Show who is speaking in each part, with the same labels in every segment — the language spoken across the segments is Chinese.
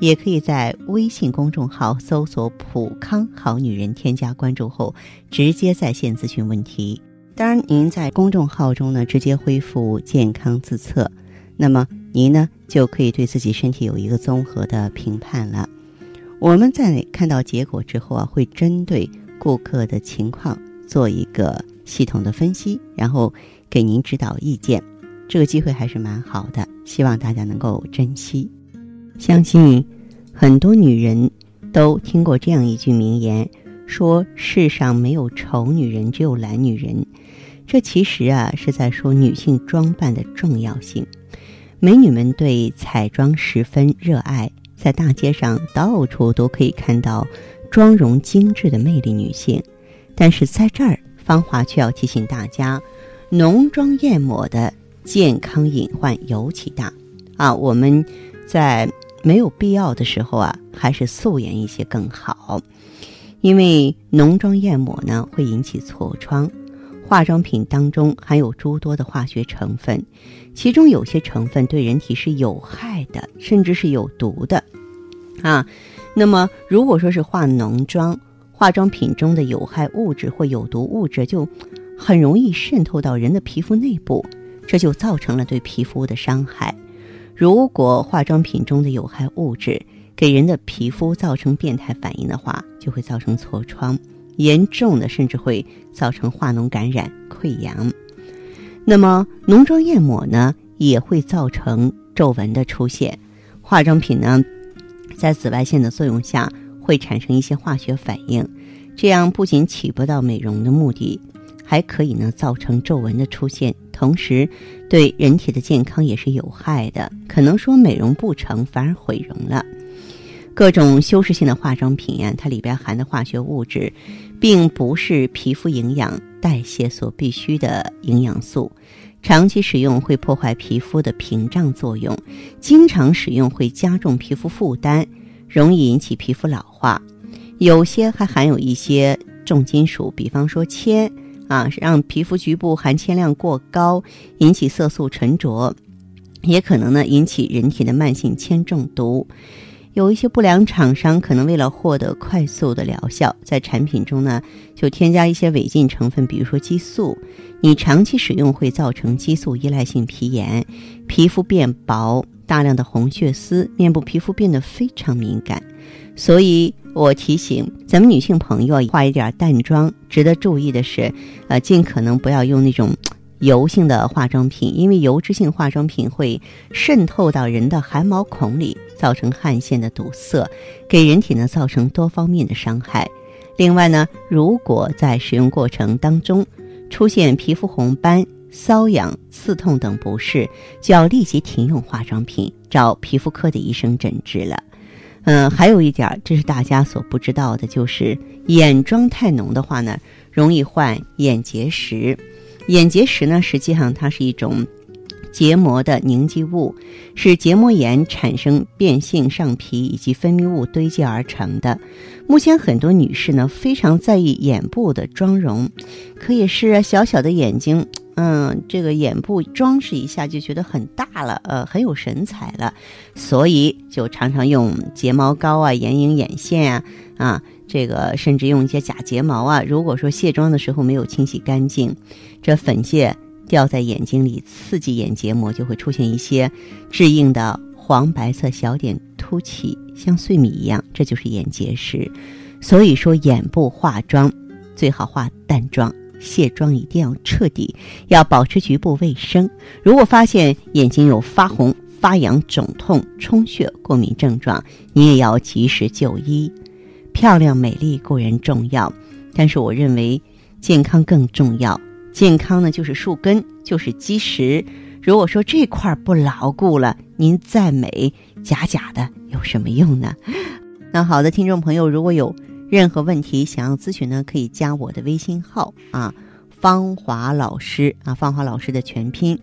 Speaker 1: 也可以在微信公众号搜索“普康好女人”，添加关注后直接在线咨询问题。当然，您在公众号中呢直接恢复健康自测，那么您呢就可以对自己身体有一个综合的评判了。我们在看到结果之后啊，会针对顾客的情况做一个系统的分析，然后给您指导意见。这个机会还是蛮好的，希望大家能够珍惜。相信很多女人都听过这样一句名言，说世上没有丑女人，只有懒女人。这其实啊是在说女性装扮的重要性。美女们对彩妆十分热爱，在大街上到处都可以看到妆容精致的魅力女性。但是在这儿，芳华却要提醒大家，浓妆艳抹的健康隐患尤其大啊！我们在没有必要的时候啊，还是素颜一些更好，因为浓妆艳抹呢会引起痤疮。化妆品当中含有诸多的化学成分，其中有些成分对人体是有害的，甚至是有毒的啊。那么如果说是化浓妆，化妆品中的有害物质或有毒物质就很容易渗透到人的皮肤内部，这就造成了对皮肤的伤害。如果化妆品中的有害物质给人的皮肤造成变态反应的话，就会造成痤疮，严重的甚至会造成化脓感染、溃疡。那么浓妆艳抹呢，也会造成皱纹的出现。化妆品呢，在紫外线的作用下会产生一些化学反应，这样不仅起不到美容的目的，还可以呢造成皱纹的出现。同时，对人体的健康也是有害的，可能说美容不成，反而毁容了。各种修饰性的化妆品呀，它里边含的化学物质，并不是皮肤营养代谢所必需的营养素，长期使用会破坏皮肤的屏障作用，经常使用会加重皮肤负担，容易引起皮肤老化。有些还含有一些重金属，比方说铅。啊，让皮肤局部含铅量过高，引起色素沉着，也可能呢引起人体的慢性铅中毒。有一些不良厂商可能为了获得快速的疗效，在产品中呢就添加一些违禁成分，比如说激素。你长期使用会造成激素依赖性皮炎，皮肤变薄，大量的红血丝，面部皮肤变得非常敏感。所以我提醒咱们女性朋友化一点淡妆。值得注意的是，呃，尽可能不要用那种油性的化妆品，因为油脂性化妆品会渗透到人的汗毛孔里，造成汗腺的堵塞，给人体呢造成多方面的伤害。另外呢，如果在使用过程当中出现皮肤红斑、瘙痒、刺痛等不适，就要立即停用化妆品，找皮肤科的医生诊治了。嗯，还有一点，这是大家所不知道的，就是眼妆太浓的话呢，容易患眼结石。眼结石呢，实际上它是一种结膜的凝集物，是结膜炎产生变性上皮以及分泌物堆积而成的。目前很多女士呢，非常在意眼部的妆容，可以是小小的眼睛。嗯，这个眼部装饰一下就觉得很大了，呃，很有神采了，所以就常常用睫毛膏啊，眼影眼线啊，啊，这个甚至用一些假睫毛啊。如果说卸妆的时候没有清洗干净，这粉屑掉在眼睛里，刺激眼结膜，就会出现一些致硬的黄白色小点凸起，像碎米一样，这就是眼结石。所以说，眼部化妆最好化淡妆。卸妆一定要彻底，要保持局部卫生。如果发现眼睛有发红、发痒、肿痛、充血、过敏症状，你也要及时就医。漂亮美丽固然重要，但是我认为健康更重要。健康呢，就是树根，就是基石。如果说这块不牢固了，您再美假假的有什么用呢？那好的，听众朋友，如果有。任何问题想要咨询呢，可以加我的微信号啊，芳华老师啊，芳华老师的全拼。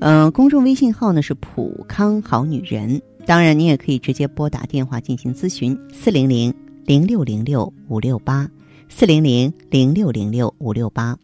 Speaker 1: 嗯，公众微信号呢是普康好女人。当然，你也可以直接拨打电话进行咨询：四零零零六零六五六八，四零零零六零六五六八。